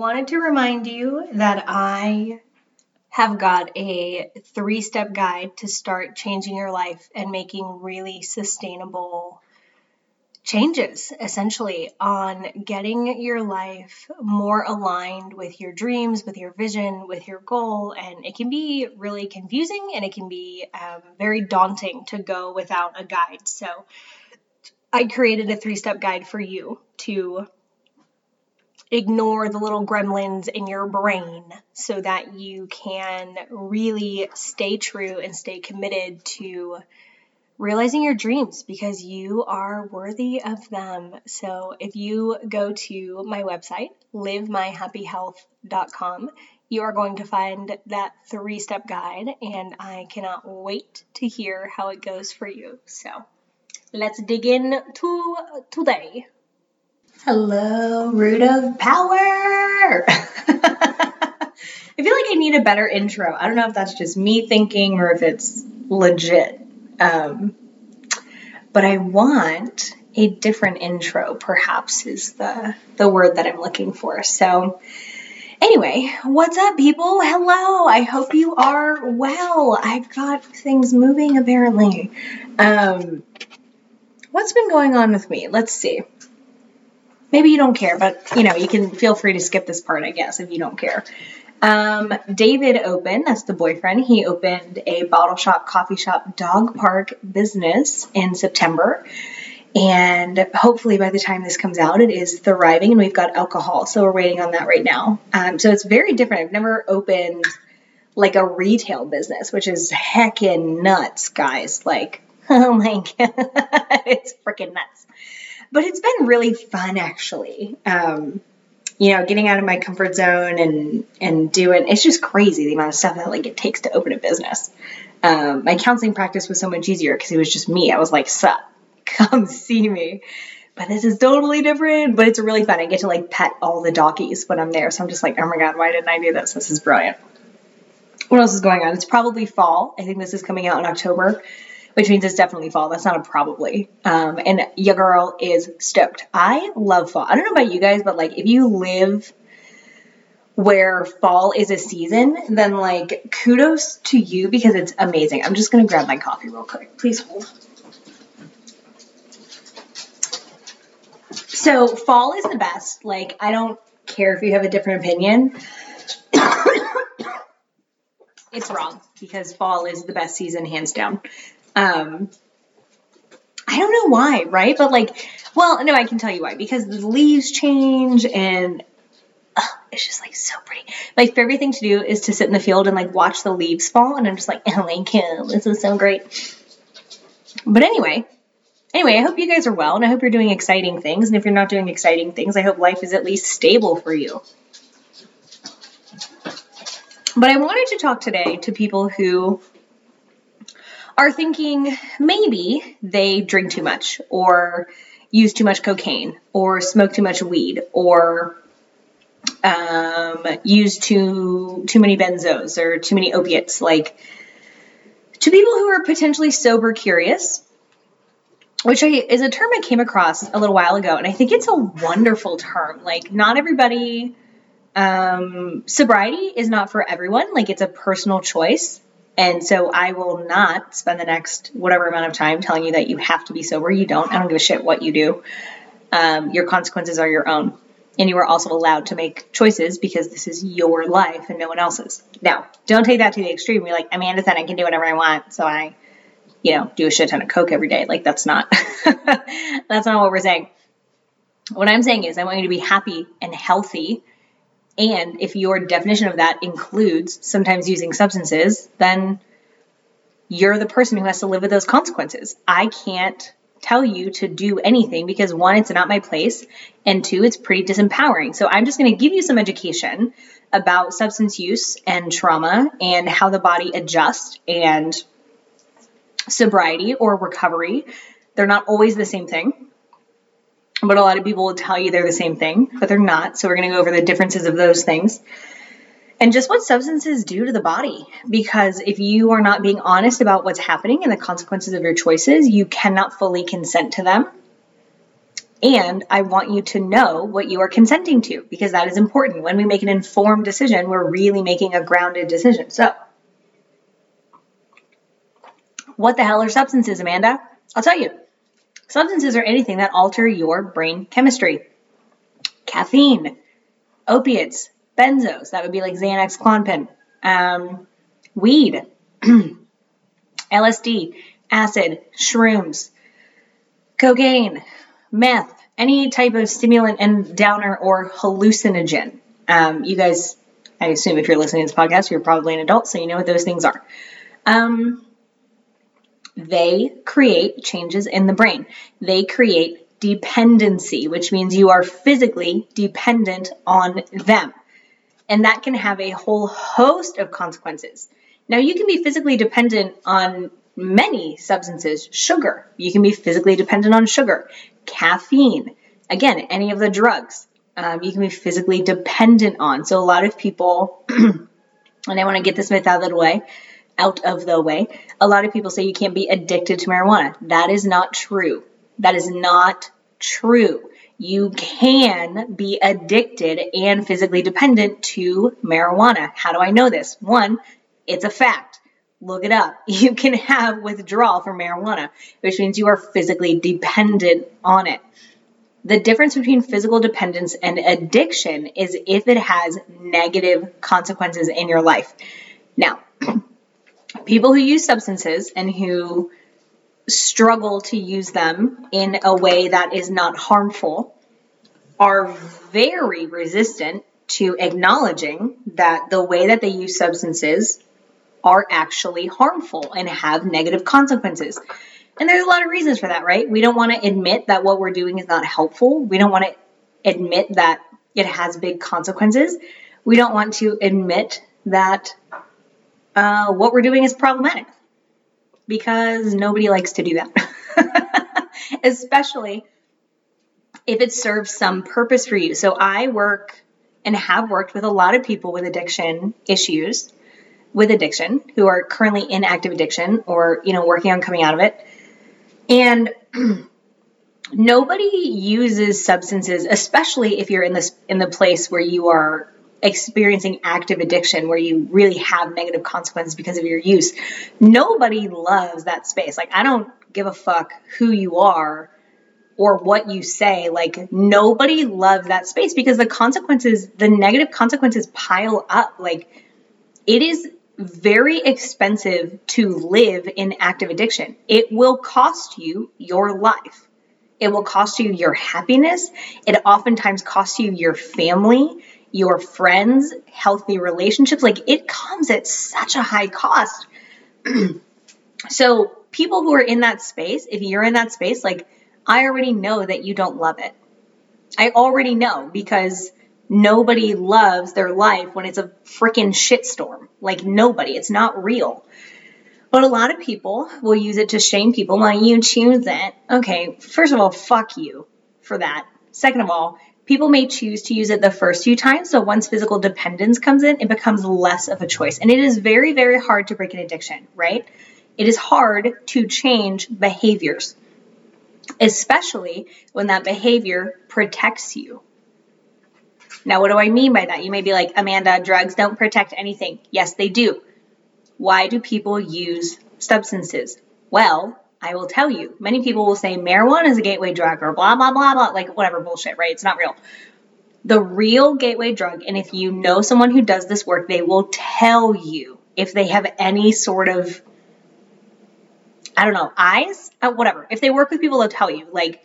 Wanted to remind you that I have got a three step guide to start changing your life and making really sustainable changes essentially on getting your life more aligned with your dreams, with your vision, with your goal. And it can be really confusing and it can be um, very daunting to go without a guide. So I created a three step guide for you to ignore the little gremlins in your brain so that you can really stay true and stay committed to realizing your dreams because you are worthy of them. So if you go to my website, livemyhappyhealth.com, you are going to find that three step guide, and I cannot wait to hear how it goes for you. So let's dig in to today. Hello, root of power. I feel like I need a better intro. I don't know if that's just me thinking or if it's legit. Um, but I want a different intro, perhaps, is the, the word that I'm looking for. So, anyway, what's up, people? Hello. I hope you are well. I've got things moving, apparently. Um, what's been going on with me? Let's see maybe you don't care, but you know, you can feel free to skip this part, I guess, if you don't care. Um, David opened, that's the boyfriend, he opened a bottle shop, coffee shop, dog park business in September. And hopefully by the time this comes out, it is thriving and we've got alcohol. So we're waiting on that right now. Um, so it's very different. I've never opened like a retail business, which is heckin' nuts, guys. Like, oh my God, it's freaking nuts but it's been really fun actually. Um, you know, getting out of my comfort zone and and doing it's just crazy the amount of stuff that like it takes to open a business. Um, my counseling practice was so much easier because it was just me. I was like, "Sup, come see me." But this is totally different. But it's really fun. I get to like pet all the doggies when I'm there. So I'm just like, "Oh my god, why didn't I do this? This is brilliant." What else is going on? It's probably fall. I think this is coming out in October which means it's definitely fall. That's not a probably. Um, and your girl is stoked. I love fall. I don't know about you guys, but like if you live where fall is a season, then like kudos to you because it's amazing. I'm just gonna grab my coffee real quick. Please hold. So fall is the best. Like I don't care if you have a different opinion. it's wrong because fall is the best season hands down. Um, I don't know why, right? But like, well, no, I can tell you why. Because the leaves change and it's just like so pretty. My favorite thing to do is to sit in the field and like watch the leaves fall, and I'm just like, oh my god, this is so great. But anyway, anyway, I hope you guys are well, and I hope you're doing exciting things. And if you're not doing exciting things, I hope life is at least stable for you. But I wanted to talk today to people who are thinking maybe they drink too much or use too much cocaine or smoke too much weed or um, use too too many benzos or too many opiates. Like to people who are potentially sober curious which I, is a term I came across a little while ago and I think it's a wonderful term. Like not everybody um, sobriety is not for everyone. Like it's a personal choice and so I will not spend the next whatever amount of time telling you that you have to be sober. You don't. I don't give a shit what you do. Um, your consequences are your own. And you are also allowed to make choices because this is your life and no one else's. Now, don't take that to the extreme. You're like, Amanda said I can do whatever I want, so I, you know, do a shit ton of coke every day. Like that's not that's not what we're saying. What I'm saying is I want you to be happy and healthy and if your definition of that includes sometimes using substances, then you're the person who has to live with those consequences. I can't tell you to do anything because one, it's not my place, and two, it's pretty disempowering. So I'm just going to give you some education about substance use and trauma and how the body adjusts and sobriety or recovery. They're not always the same thing, but a lot of people will tell you they're the same thing, but they're not. So we're going to go over the differences of those things and just what substances do to the body. Because if you are not being honest about what's happening and the consequences of your choices, you cannot fully consent to them. And I want you to know what you are consenting to because that is important. When we make an informed decision, we're really making a grounded decision. So, what the hell are substances, Amanda? I'll tell you. Substances are anything that alter your brain chemistry. Caffeine, opiates, benzos, that would be like Xanax, Klonopin, um, weed, LSD, acid, shrooms, cocaine, meth, any type of stimulant and downer or hallucinogen. Um, you guys, I assume if you're listening to this podcast, you're probably an adult, so you know what those things are. Um, they create changes in the brain. They create dependency, which means you are physically dependent on them. And that can have a whole host of consequences. Now, you can be physically dependent on many substances. Sugar, you can be physically dependent on sugar. Caffeine, again, any of the drugs, um, you can be physically dependent on. So, a lot of people, and I want to get this myth out of the way, out of the way. A lot of people say you can't be addicted to marijuana. That is not true. That is not true. You can be addicted and physically dependent to marijuana. How do I know this? One, it's a fact. Look it up. You can have withdrawal from marijuana, which means you are physically dependent on it. The difference between physical dependence and addiction is if it has negative consequences in your life. Now, people who use substances and who struggle to use them in a way that is not harmful are very resistant to acknowledging that the way that they use substances are actually harmful and have negative consequences. And there's a lot of reasons for that, right? We don't want to admit that what we're doing is not helpful. We don't want to admit that it has big consequences. We don't want to admit that uh, what we're doing is problematic because nobody likes to do that. Especially if it serves some purpose for you. So I work and have worked with a lot of people with addiction issues with addiction who are currently in active addiction or you know working on coming out of it and nobody uses substances especially if you're in this in the place where you are experiencing active addiction where you really have negative consequences because of your use. Nobody loves that space. Like, I don't give a fuck who you are or what you say. Like, nobody loves that space because the consequences, the negative consequences pile up. Like, it is very expensive to live in active addiction. It will cost you your life. It will cost you your happiness. It oftentimes costs you your family your friends, healthy relationships. Like it comes at such a high cost. so, people who are in that space, if you're in that space, like I already know that you don't love it. I already know because nobody loves their life when it's a freaking shitstorm. Like nobody. It's not real. But a lot of people will use it to shame people. Why you choose it? Okay, first of all, fuck you for that. Second of all, People may choose to use it the first few times, so once physical dependence comes in, it becomes less of a choice. And it is very, very hard to break an addiction, right? It is hard to change behaviors, especially when that behavior protects you. Now, what do I mean by that? You may be like, Amanda, drugs don't protect anything. Yes, they do. Why do people use substances? Well, I will tell you, many people will say marijuana is a gateway drug or blah, blah, blah, blah, like whatever bullshit, right? It's not real. The real gateway drug, and if you know someone who does this work, they will tell you if they have any sort of, I don't know, eyes, uh, whatever. If they work with people, they'll tell you. Like,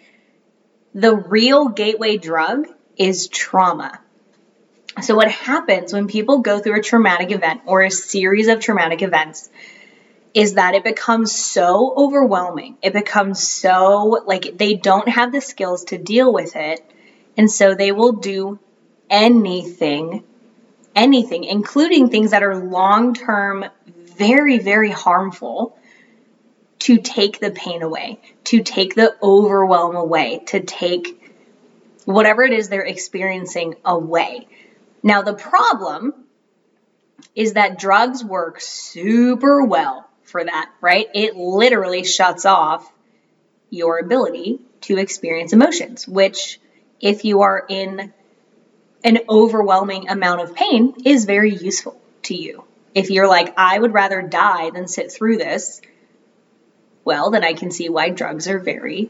the real gateway drug is trauma. So, what happens when people go through a traumatic event or a series of traumatic events is that it becomes so overwhelming. It becomes so like they don't have the skills to deal with it. And so they will do anything, anything, including things that are long term, very, very harmful to take the pain away, to take the overwhelm away, to take whatever it is they're experiencing away. Now, the problem is that drugs work super well for that, right? It literally shuts off your ability to experience emotions, which, if you are in an overwhelming amount of pain, is very useful to you. If you're like, I would rather die than sit through this, well, then I can see why drugs are very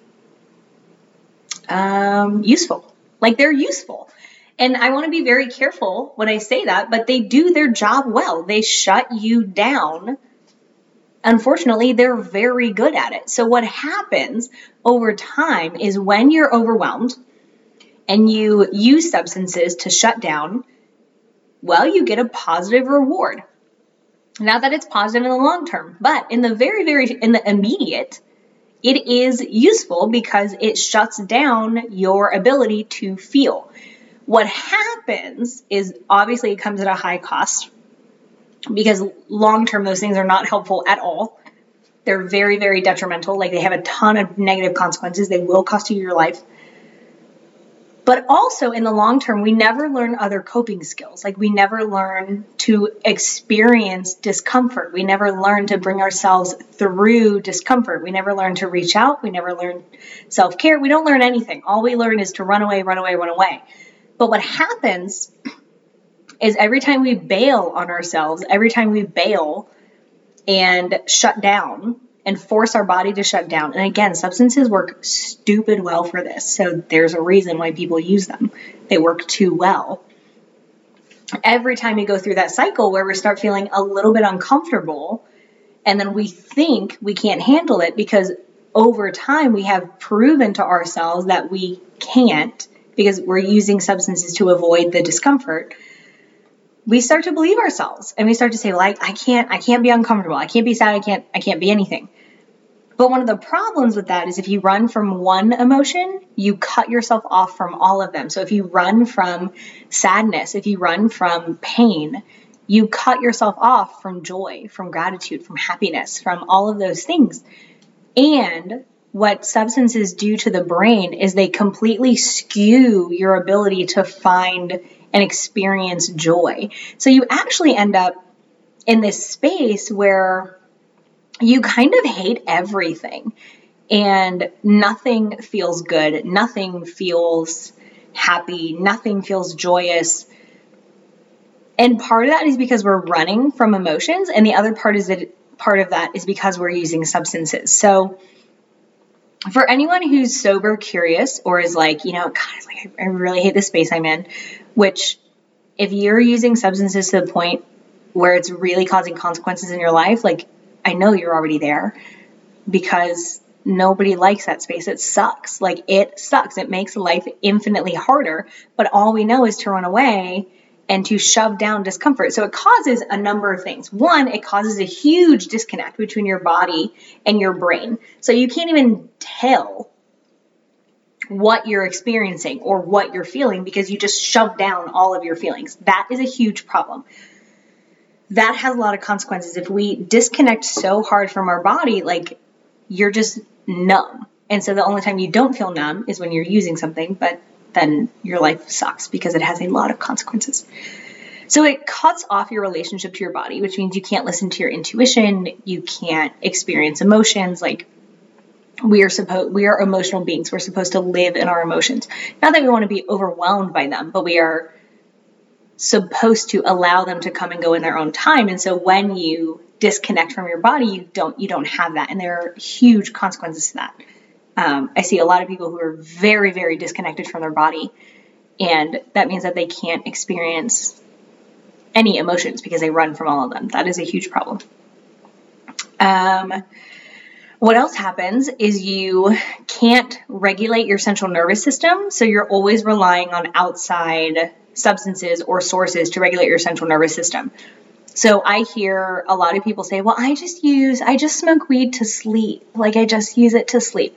um, useful. Like they're useful. And I want to be very careful when I say that, but they do their job well. They shut you down. Unfortunately, they're very good at it. So, what happens over time is when you're overwhelmed and you use substances to shut down, well, you get a positive reward. Not that it's positive in the long term, but in the very, very, in the immediate, it is useful because it shuts down your ability to feel. What happens is obviously it comes at a high cost because long term those things are not helpful at all. They're very, very detrimental. Like they have a ton of negative consequences. They will cost you your life. But also in the long term, we never learn other coping skills. Like we never learn to experience discomfort. We never learn to bring ourselves through discomfort. We never learn to reach out. We never learn self care. We don't learn anything. All we learn is to run away, run away, run away. But what happens is every time we bail on ourselves, every time we bail and shut down and force our body to shut down, and again, substances work stupid well for this. So there's a reason why people use them. They work too well. Every time you go through that cycle where we start feeling a little bit uncomfortable, and then we think we can't handle it because over time we have proven to ourselves that we can't because we're using substances to avoid the discomfort we start to believe ourselves and we start to say I, I can't i can't be uncomfortable. I can't be sad. I can't i can't be anything. But one of the problems with that is if you run from one emotion you cut yourself off from all of them. So if you run from sadness if you run from pain you cut yourself off from joy from gratitude from happiness from all of those things. And what substances do to the brain is they completely skew your ability to find and experience joy. So you actually end up in this space where you kind of hate everything and nothing feels good, nothing feels happy, nothing feels joyous. And part of that is because we're running from emotions, and the other part is that part of that is because we're using substances. So for anyone who's sober curious or is like, you know, God, like I really hate the space I'm in, which if you're using substances to the point where it's really causing consequences in your life, like I know you're already there because nobody likes that space. It sucks. Like it sucks. It makes life infinitely harder, but all we know is to run away and to shove down discomfort. So it causes a number of things. One, it causes a huge disconnect between your body and your brain. So you can't even tell what you're experiencing or what you're feeling because you just shove down all of your feelings. That is a huge problem. That has a lot of consequences. If we disconnect so hard from our body, like you're just numb. And so the only time you don't feel numb is when you're using something, but then your life sucks because it has a lot of consequences. So it cuts off your relationship to your body, which means you can't listen to your intuition, you can't experience emotions like we are supposed we are emotional beings. We're supposed to live in our emotions. Not that we want to be overwhelmed by them, but we are supposed to allow them to come and go in their own time. And so when you disconnect from your body, you don't you don't have that, and there are huge consequences to that. Um, I see a lot of people who are very, very disconnected from their body, and that means that they can't experience any emotions because they run from all of them. That is a huge problem. Um, what else happens is you can't regulate your central nervous system, so you're always relying on outside substances or sources to regulate your central nervous system. So I hear a lot of people say, well, I just use, I just smoke weed to sleep. Like I just use it to sleep.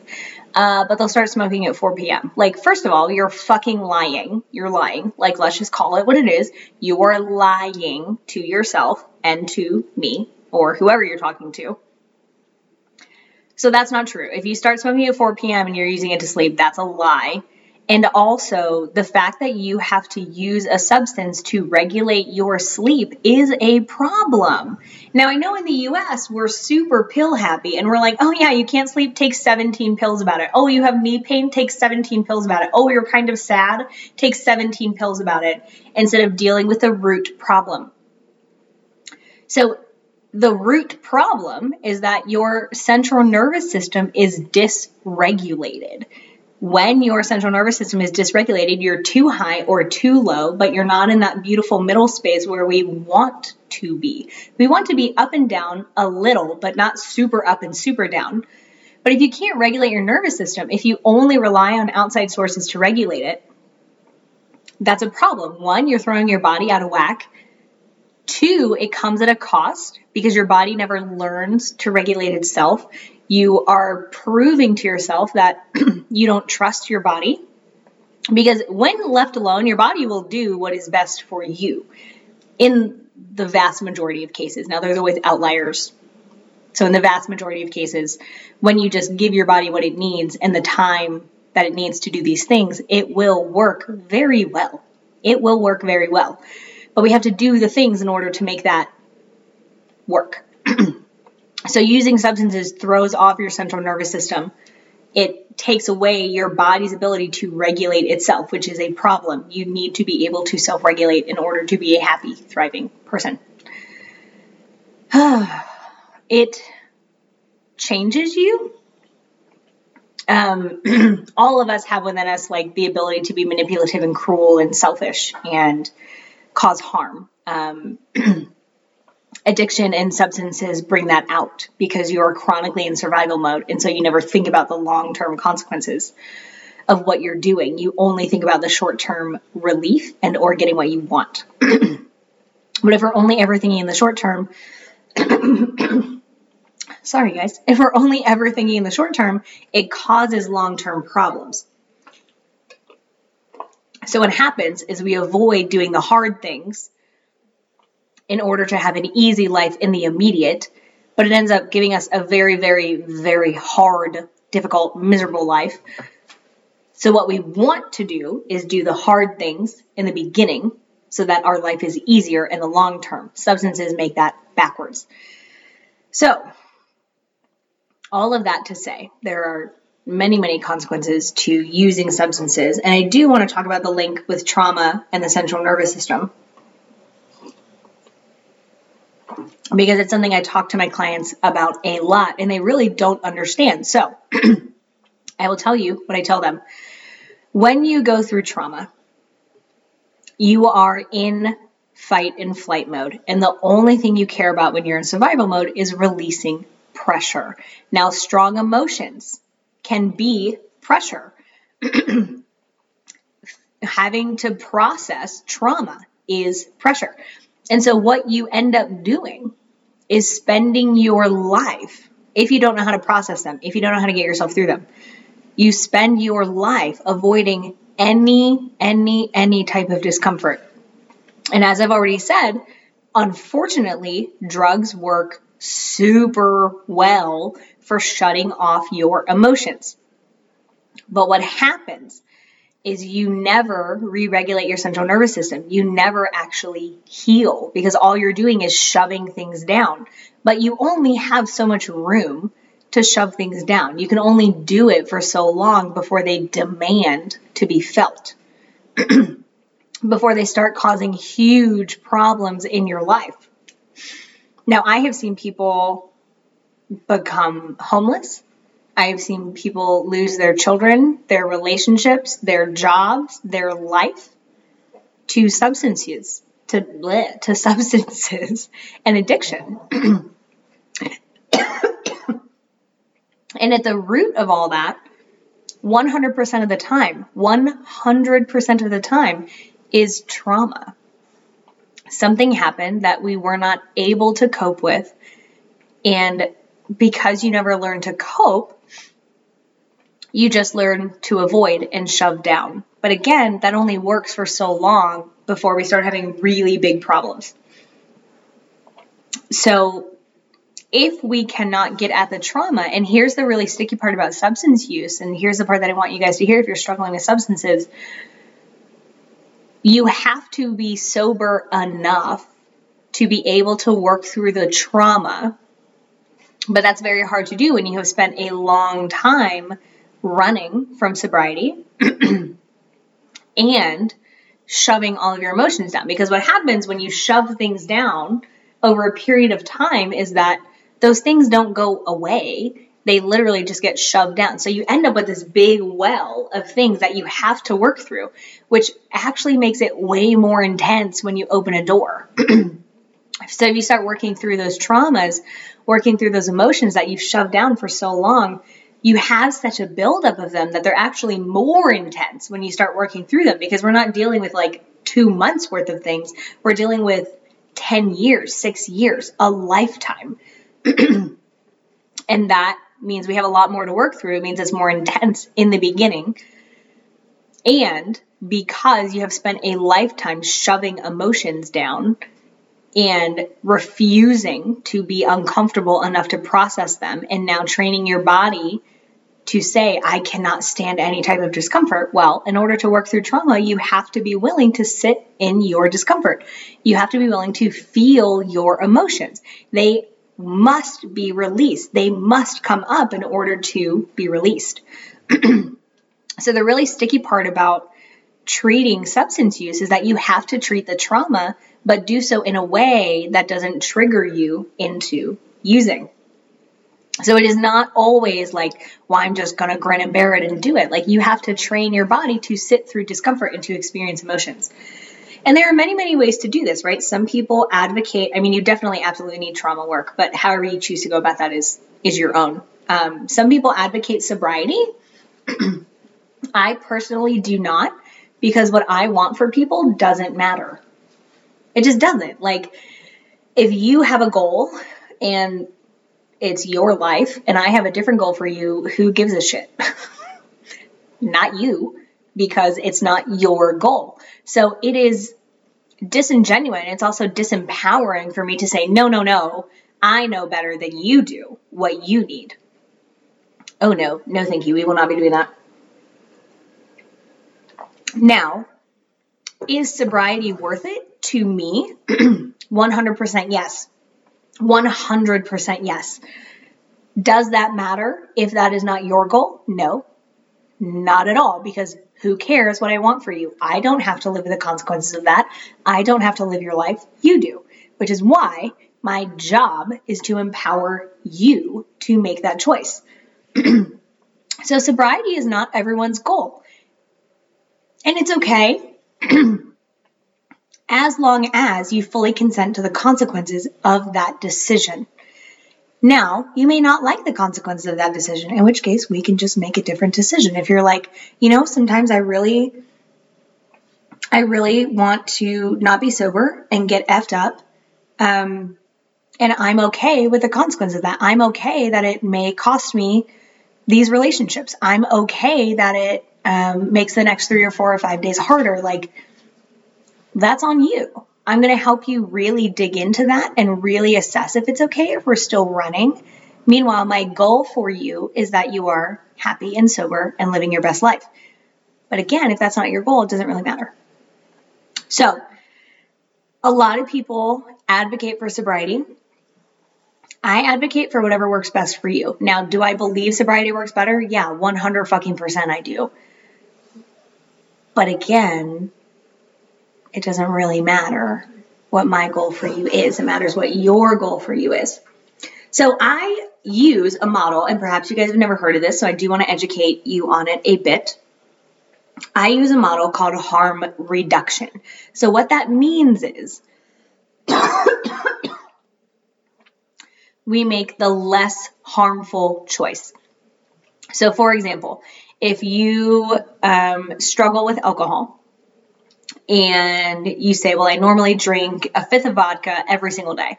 Uh, but they'll start smoking at 4 p.m. Like, first of all, you're fucking lying. You're lying. Like, let's just call it what it is. You are lying to yourself and to me or whoever you're talking to. So that's not true. If you start smoking at 4 p.m. and you're using it to sleep, that's a lie. And also, the fact that you have to use a substance to regulate your sleep is a problem. Now, I know in the US, we're super pill happy and we're like, oh yeah, you can't sleep, take 17 pills about it. Oh, you have knee pain, take 17 pills about it. Oh, you're kind of sad, take 17 pills about it instead of dealing with the root problem. So, the root problem is that your central nervous system is dysregulated when your central nervous system is dysregulated, you're too high or too low, but you're not in that beautiful middle space where we want to be. We want to be up and down a little, but not super up and super down. But if you can't regulate your nervous system, if you only rely on outside sources to regulate it, that's a problem. One, you're throwing your body out of whack. Two, it comes at a cost because your body never learns to regulate itself you are proving to yourself that you don't trust your body. Because when left alone, your body will do what is best for you in the vast majority of cases. Now, there's always outliers. So, in the vast majority of cases, when you just give your body what it needs and the time that it needs to do these things, it will work very well. It will work very well. But we have to do the things in order to make that work. So using substances throws off your central nervous system. It takes away your body's ability to regulate itself, which is a problem. You need to be able to self regulate in order to be a happy, thriving person. it changes you. Um, all of us have within us like the ability to be manipulative and cruel and selfish and cause harm. Um, addiction and substances bring that out because you're chronically in survival mode. And so you never think about the long term consequences of what you're doing. You only think about the short term relief and or getting what you want. but if we're only ever thinking in the short term, sorry guys, if we're only ever thinking in the short term, it causes long term problems. So what happens is we avoid doing the hard things in order to have an easy life in the immediate, but it ends up giving us a very, very, very hard, difficult, miserable life. So, what we want to do is do the hard things in the beginning so that our life is easier in the long term. Substances make that backwards. So, all of that to say, there are many, many consequences to using substances. And I do want to talk about the link with trauma and the central nervous system because it's something I talk to my clients about a lot and they really don't understand. So I will tell you what I tell them. When you go through trauma, you are in fight and flight mode. And the only thing you care about when you're in survival mode is releasing pressure. Now, strong emotions can be pressure. Having to process trauma is pressure. And so, what you end up doing is spending your life, if you don't know how to process them, if you don't know how to get yourself through them, you spend your life avoiding any, any, any type of discomfort. And as I've already said, unfortunately, drugs work super well for shutting off your emotions. But what happens is you never re-regulate your central nervous system. You never actually heal because all you're doing is shoving things down. But you only have so much room to shove things down. You can only do it for so long before they demand to be felt. before they start causing huge problems in your life. Now, I have seen people become homeless. I've seen people lose their children, their relationships, their jobs, their life to substances, to bleh, to substances and addiction. and at the root of all that, 100% of the time, 100% of the time is trauma. something happened that we were not able to cope with. And because you never learned to cope, you just learn to avoid and shove down. But again, that only works for so long before we start having really big problems. So, if we cannot get at the trauma, and here's the really sticky part about substance use, and here's the part that I want you guys to hear if you're struggling with substances you have to be sober enough to be able to work through the trauma. But that's very hard to do when you have spent a long time running from sobriety and shoving all of your emotions down. Because what happens when you shove things down over a period of time is that those things don't go away they literally just get shoved down. So you end up with this big well of things that you have to work through, which actually makes it way more intense when you open a door. so if you start working through those traumas, working through those emotions that you've shoved down for so long, you have such a buildup of them that they're actually more intense when you start working through them because we're not dealing with like two months worth of things. We're dealing with 10 years, six years, a lifetime. and that means we have a lot more to work through. It means it's more intense in the beginning. And because you have spent a lifetime shoving emotions down and refusing to be uncomfortable enough to process them, and now training your body to say, I cannot stand any type of discomfort. Well, in order to work through trauma, you have to be willing to sit in your discomfort. You have to be willing to feel your emotions. They must be released. They must come up in order to be released. so, the really sticky part about treating substance use is that you have to treat the trauma, but do so in a way that doesn't trigger you into using. So it is not always like, well, I'm just going to grin and bear it and do it. Like you have to train your body to sit through discomfort and to experience emotions. And there are many, many ways to do this, right? Some people advocate, I mean, you definitely absolutely need trauma work, but however you choose to go about that is, is your own. Um, some people advocate sobriety. I personally do not because what I want for people doesn't matter. It just doesn't. Like, if you have a goal and it's your life and I have a different goal for you, who gives a shit? not you because it's not your goal. So it is disingenuous. It's also disempowering for me to say, no, no, no, I know better than you do what you need. Oh, no, no, thank you. We will not be doing that. Now, is sobriety worth it to me? 100% yes. 100% yes. Does that matter if that is not your goal? No, not at all, because who cares what I want for you? I don't have to live with the consequences of that. I don't have to live your life. You do, which is why my job is to empower you to make that choice. so, sobriety is not everyone's goal. And it's okay as long as you fully consent to the consequences of that decision. Now, you may not like the consequences of that decision, in which case we can just make a different decision. If you're like, you know, sometimes I really I really want to not be sober and get effed up. Um, and I'm okay with the consequence of that. I'm okay that it may cost me these relationships. I'm okay that it um, makes the next three or four or five days harder. Like, that's on you. I'm going to help you really dig into that and really assess if it's okay if we're still running. Meanwhile, my goal for you is that you are happy and sober and living your best life. But again, if that's not your goal, it doesn't really matter. So, a lot of people advocate for sobriety. I advocate for whatever works best for you. Now, do I believe sobriety works better? Yeah, 100 fucking percent I do. But again, it doesn't really matter what my goal for you is. It matters what your goal for you is. So I use a model, and perhaps you guys have never heard of this, so I do want to educate you on it a bit. I use a model called harm reduction. So what that means is we make the less harmful choice. So, for example, if you um, struggle with alcohol, and you say, Well, I normally drink a fifth of vodka every single day.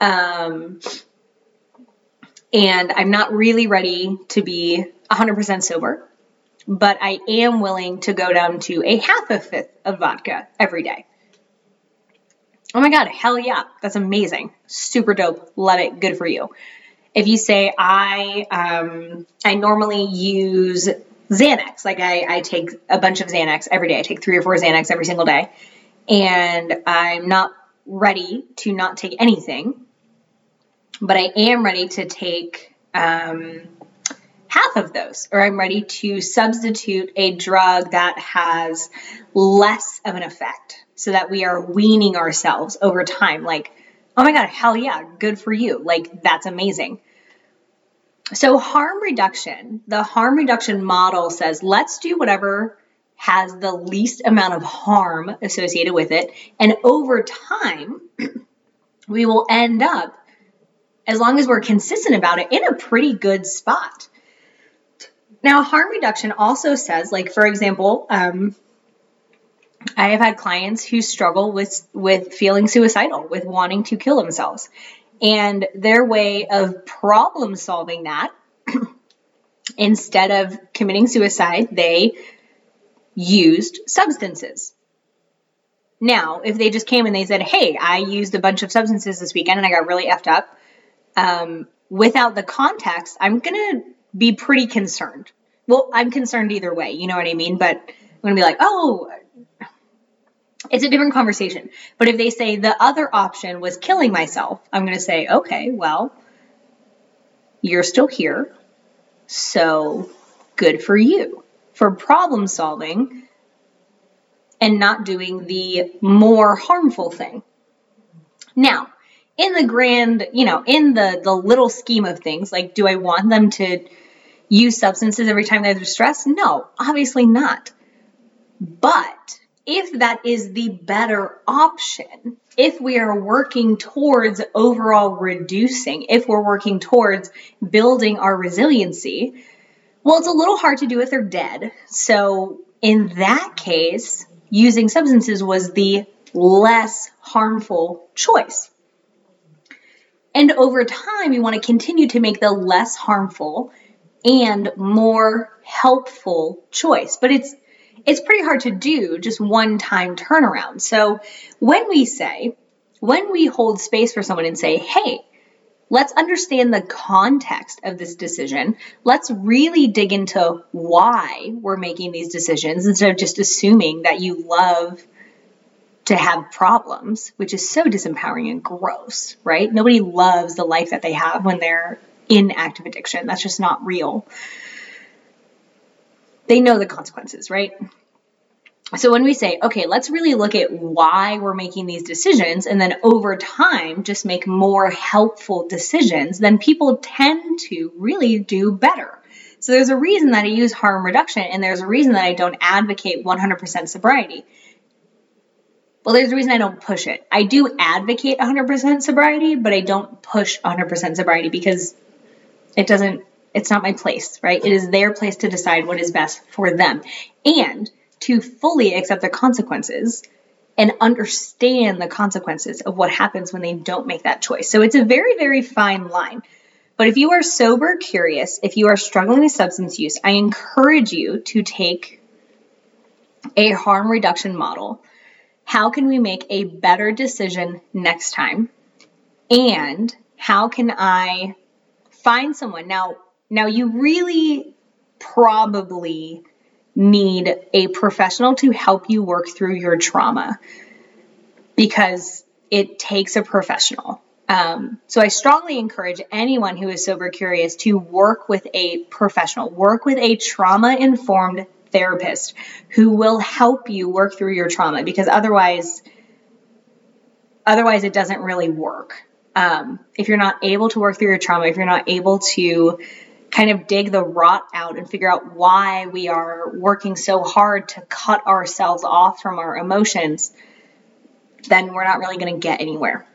Um, and I'm not really ready to be 100% sober, but I am willing to go down to a half a fifth of vodka every day. Oh my God, hell yeah, that's amazing. Super dope. Love it. Good for you. If you say, I, um, I normally use Xanax. Like I, I take a bunch of Xanax every day. I take three or four Xanax every single day. And I'm not ready to not take anything, but I am ready to take um, half of those, or I'm ready to substitute a drug that has less of an effect so that we are weaning ourselves over time. Like, oh my God, hell yeah, good for you. Like, that's amazing. So, harm reduction, the harm reduction model says let's do whatever has the least amount of harm associated with it. And over time, we will end up, as long as we're consistent about it, in a pretty good spot. Now, harm reduction also says, like, for example, um, I have had clients who struggle with, with feeling suicidal, with wanting to kill themselves. And their way of problem solving that, instead of committing suicide, they used substances. Now, if they just came and they said, Hey, I used a bunch of substances this weekend and I got really effed up, um, without the context, I'm going to be pretty concerned. Well, I'm concerned either way, you know what I mean? But I'm going to be like, Oh, it's a different conversation. But if they say the other option was killing myself, I'm going to say, okay, well, you're still here. So good for you for problem solving and not doing the more harmful thing. Now, in the grand, you know, in the the little scheme of things, like do I want them to use substances every time they're stressed? No, obviously not. But if that is the better option, if we are working towards overall reducing, if we're working towards building our resiliency, well, it's a little hard to do if they're dead. So, in that case, using substances was the less harmful choice. And over time, we want to continue to make the less harmful and more helpful choice. But it's it's pretty hard to do just one time turnaround. So when we say, when we hold space for someone and say, hey, let's understand the context of this decision. Let's really dig into why we're making these decisions instead of just assuming that you love to have problems, which is so disempowering and gross, right? Nobody loves the life that they have when they're in active addiction. That's just not real they know the consequences, right? So when we say, okay, let's really look at why we're making these decisions and then over time just make more helpful decisions, then people tend to really do better. So there's a reason that I use harm reduction and there's a reason that I don't advocate 100% sobriety. Well, there's a reason I don't push it. I do advocate 100% sobriety, but I don't push 100% sobriety because it doesn't it's not my place, right? It is their place to decide what is best for them and to fully accept the consequences and understand the consequences of what happens when they don't make that choice. So it's a very, very fine line. But if you are sober curious, if you are struggling with substance use, I encourage you to take a harm reduction model. How can we make a better decision next time? And how can I find someone? Now, now, you really probably need a professional to help you work through your trauma because it takes a professional. Um, so I strongly encourage anyone who is sober curious to work with a professional, work with a trauma informed therapist who will help you work through your trauma because otherwise, otherwise it doesn't really work. Um, if you're not able to work through your trauma, if you're not able to kind of dig the rot out and figure out why we are working so hard to cut ourselves off from our emotions, then we're not really going to get anywhere.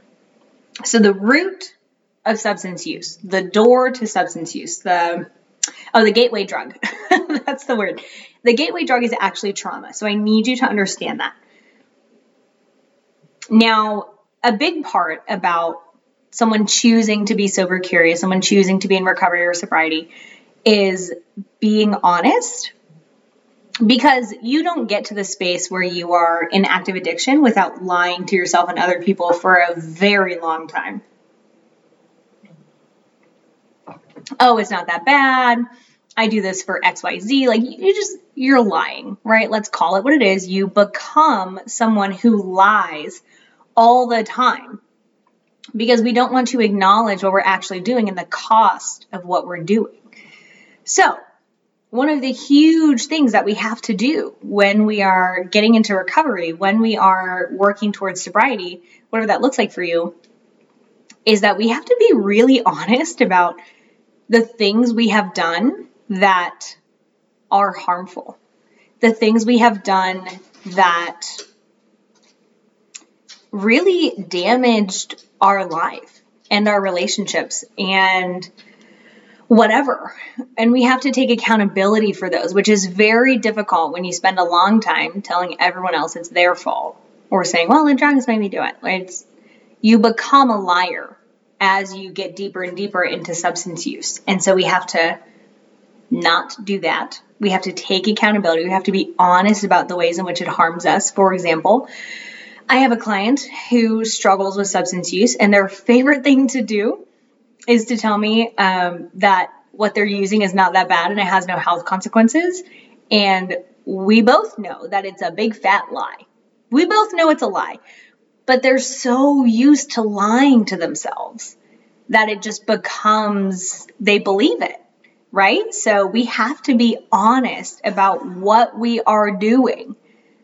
So the root of substance use, the door to substance use, the oh, the gateway drug. That's the word. The gateway drug is actually trauma. So I need you to understand that. Now, a big part about someone choosing to be sober curious, someone choosing to be in recovery or sobriety is being honest because you don't get to the space where you are in active addiction without lying to yourself and other people for a very long time. Oh, it's not that bad. I do this for XYZ. Like you just you're lying, right? Let's call it what it is. You become someone who lies all the time because we don't want to acknowledge what we're actually doing and the cost of what we're doing. So, one of the huge things that we have to do when we are getting into recovery, when we are working towards sobriety, whatever that looks like for you, is that we have to be really honest about the things we have done that are harmful, the things we have done that really damaged our life and our relationships and whatever. And we have to take accountability for those, which is very difficult when you spend a long time telling everyone else it's their fault or saying, well, the drugs made me do it. It's, you become a liar as you get deeper and deeper into substance use. And so we have to not do that. We have to take accountability. We have to be honest about the ways in which it harms us. For example, I have a client who struggles with substance use, and their favorite thing to do is to tell me um, that what they're using is not that bad and it has no health consequences. And we both know that it's a big fat lie. We both know it's a lie, but they're so used to lying to themselves that it just becomes, they believe it, right? So we have to be honest about what we are doing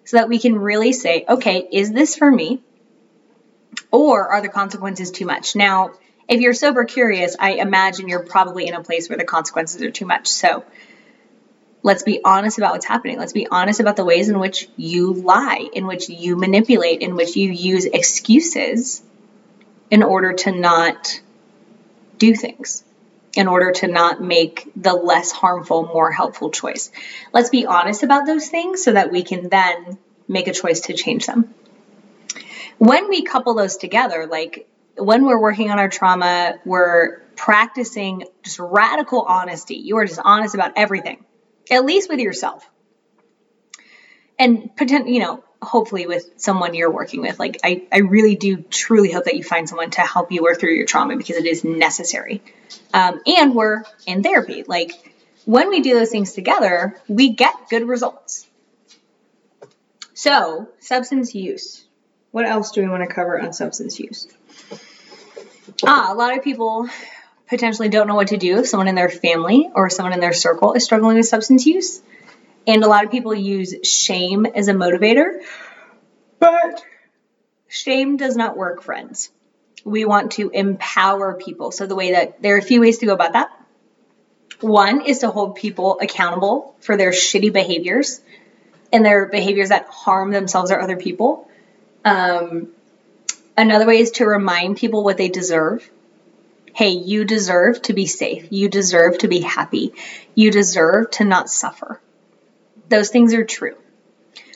so that we can really say, okay, is this for me? Or are the consequences too much? Now, if you're sober curious, I imagine you're probably in a place where the consequences are too much. So let's be honest about what's happening. Let's be honest about the ways in which you lie, in which you manipulate, in which you use excuses in order to not do things, in order to not make the less harmful, more helpful choice. Let's be honest about those things so that we can then make a choice to change them. When we couple those together, like when we're working on our trauma, we're practicing just radical honesty. You are just honest about everything, at least with yourself. And pretend, you know, hopefully with someone you're working with. Like, I, I really do truly hope that you find someone to help you work through your trauma because it is necessary. Um, and we're in therapy. Like, when we do those things together, we get good results. So, substance use. What else do we want to cover on substance use? Ah, a lot of people potentially don't know what to do if someone in their family or someone in their circle is struggling with substance use. And a lot of people use shame as a motivator. But shame does not work, friends. We want to empower people. So, the way that there are a few ways to go about that. One is to hold people accountable for their shitty behaviors and their behaviors that harm themselves or other people. Um, Another way is to remind people what they deserve. Hey, you deserve to be safe. You deserve to be happy. You deserve to not suffer. Those things are true.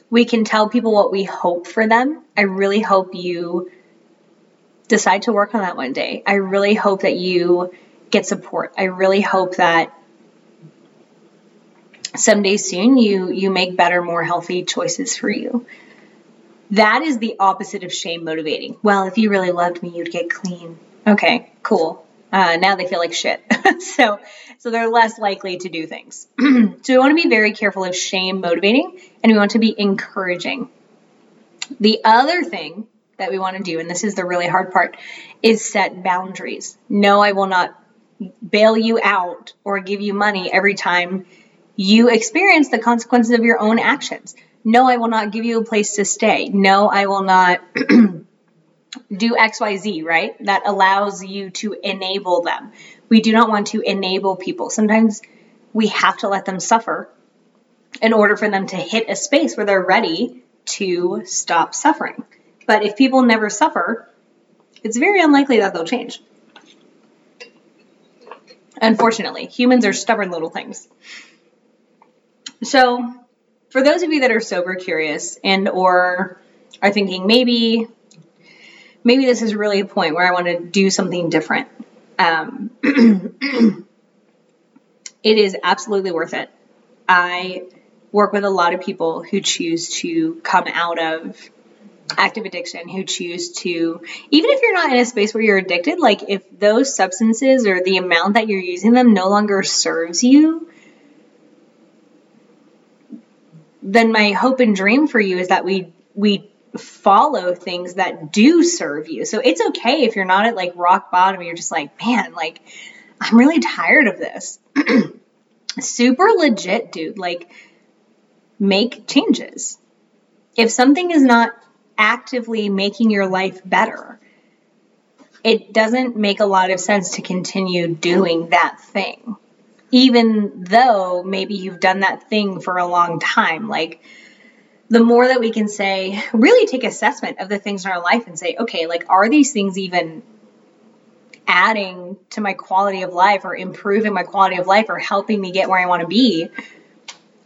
We can tell people what we hope for them. I really hope you decide to work on that one day. I really hope that you get support. I really hope that someday soon you you make better, more healthy choices for you. That is the opposite of shame motivating. Well, if you really loved me, you'd get clean. Okay, cool. Uh, now they feel like shit. so, so they're less likely to do things. so we want to be very careful of shame motivating, and we want to be encouraging. The other thing that we want to do, and this is the really hard part, is set boundaries. No, I will not bail you out or give you money every time you experience the consequences of your own actions. No, I will not give you a place to stay. No, I will not do XYZ, right? That allows you to enable them. We do not want to enable people. Sometimes we have to let them suffer in order for them to hit a space where they're ready to stop suffering. But if people never suffer, it's very unlikely that they'll change. Unfortunately, humans are stubborn little things. So, for those of you that are sober curious and or are thinking maybe maybe this is really a point where I want to do something different. Um, it is absolutely worth it. I work with a lot of people who choose to come out of active addiction who choose to even if you're not in a space where you're addicted like if those substances or the amount that you're using them no longer serves you then my hope and dream for you is that we we follow things that do serve you so it's okay if you're not at like rock bottom you're just like man like i'm really tired of this super legit dude like make changes if something is not actively making your life better, it doesn't make a lot of sense to continue doing that thing. Even though maybe you've done that thing for a long time. Like, the more that we can say, really take assessment of the things in our life and say, okay, like, are these things even adding to my quality of life or improving my quality of life or helping me get where I want to be?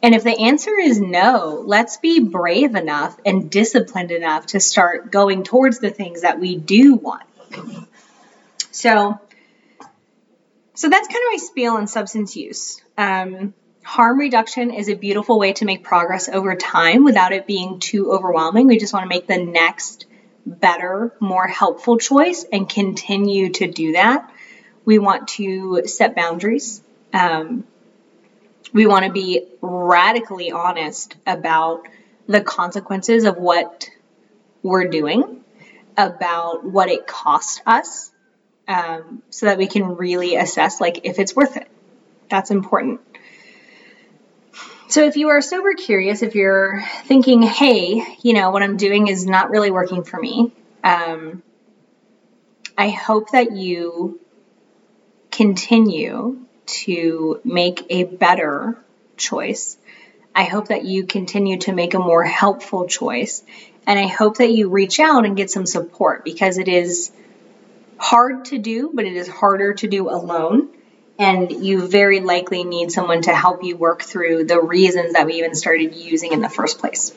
And if the answer is no, let's be brave enough and disciplined enough to start going towards the things that we do want. So, so that's kind of my spiel on substance use. Um, harm reduction is a beautiful way to make progress over time without it being too overwhelming. We just want to make the next better, more helpful choice and continue to do that. We want to set boundaries. Um, we want to be radically honest about the consequences of what we're doing, about what it costs us, um, so that we can really assess like if it's worth it. That's important. So if you are sober curious, if you're thinking, hey, you know, what I'm doing is not really working for me, um, I hope that you continue to make a better choice. I hope that you continue to make a more helpful choice. And I hope that you reach out and get some support because it is hard to do, but it is harder to do alone. And you very likely need someone to help you work through the reasons that we even started using in the first place.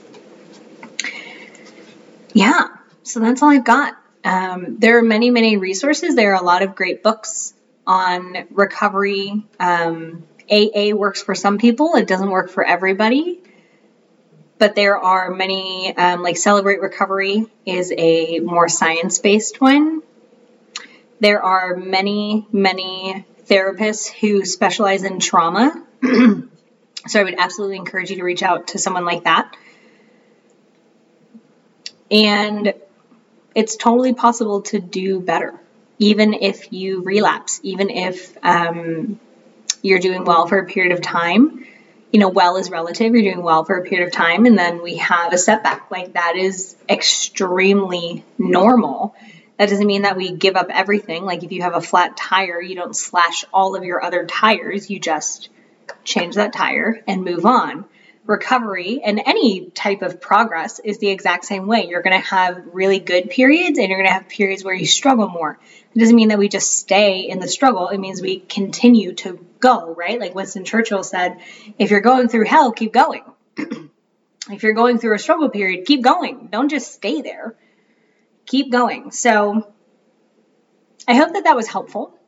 Yeah, so that's all I've got. Um, there are many, many resources. There are a lot of great books on recovery. Um, AA works for some people, it doesn't work for everybody. But there are many, um, like Celebrate Recovery is a more science based one. There are many, many therapists who specialize in trauma. so I would absolutely encourage you to reach out to someone like that. And it's totally possible to do better even if you relapse, even if um, you're doing well for a period of time. You know, well is relative. You're doing well for a period of time, and then we have a setback. Like that is extremely normal. That doesn't mean that we give up everything. Like if you have a flat tire, you don't slash all of your other tires. You just change that tire and move on recovery and any type of progress is the exact same way. You're going to have really good periods and you're going to have periods where you struggle more. It doesn't mean that we just stay in the struggle. It means we continue to go, right? Like Winston Churchill said, if you're going through hell, keep going. if you're going through a struggle period, keep going. Don't just stay there. Keep going. So I hope that that was helpful.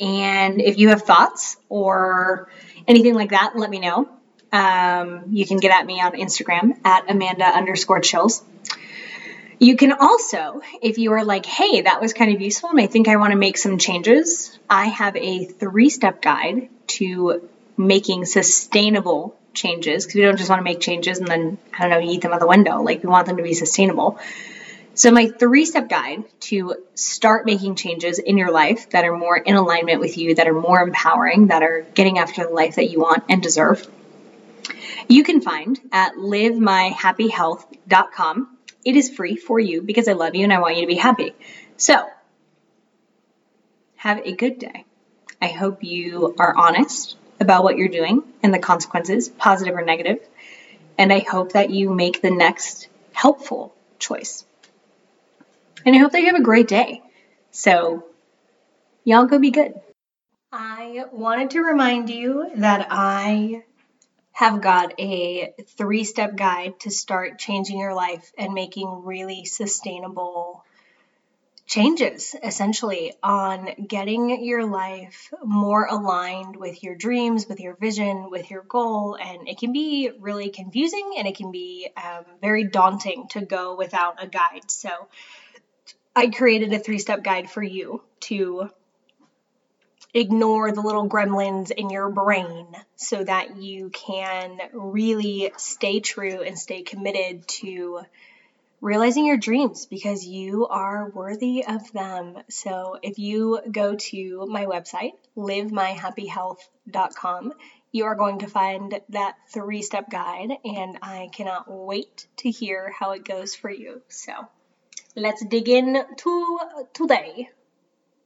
And if you have thoughts or anything like that, let me know. Um, you can get at me on Instagram at Amanda underscore Chils. You can also, if you are like, hey, that was kind of useful and I think I want to make some changes, I have a three step guide to making sustainable changes because we don't just want to make changes and then, I don't know, eat them out the window. Like, we want them to be sustainable. So, my three step guide to start making changes in your life that are more in alignment with you, that are more empowering, that are getting after the life that you want and deserve you can find at livemyhappyhealth.com. It is free for you because I love you and I want you to be happy. So, have a good day. I hope you are honest about what you're doing and the consequences, positive or negative. And I hope that you make the next helpful choice. And I hope that you have a great day. So, y'all go be good. I wanted to remind you that I have got a three step guide to start changing your life and making really sustainable changes essentially on getting your life more aligned with your dreams, with your vision, with your goal. And it can be really confusing and it can be um, very daunting to go without a guide. So I created a three step guide for you to ignore the little gremlins in your brain so that you can really stay true and stay committed to realizing your dreams because you are worthy of them. So if you go to my website, livemyhappyhealth.com, you are going to find that three step guide, and I cannot wait to hear how it goes for you. So let's dig in to today.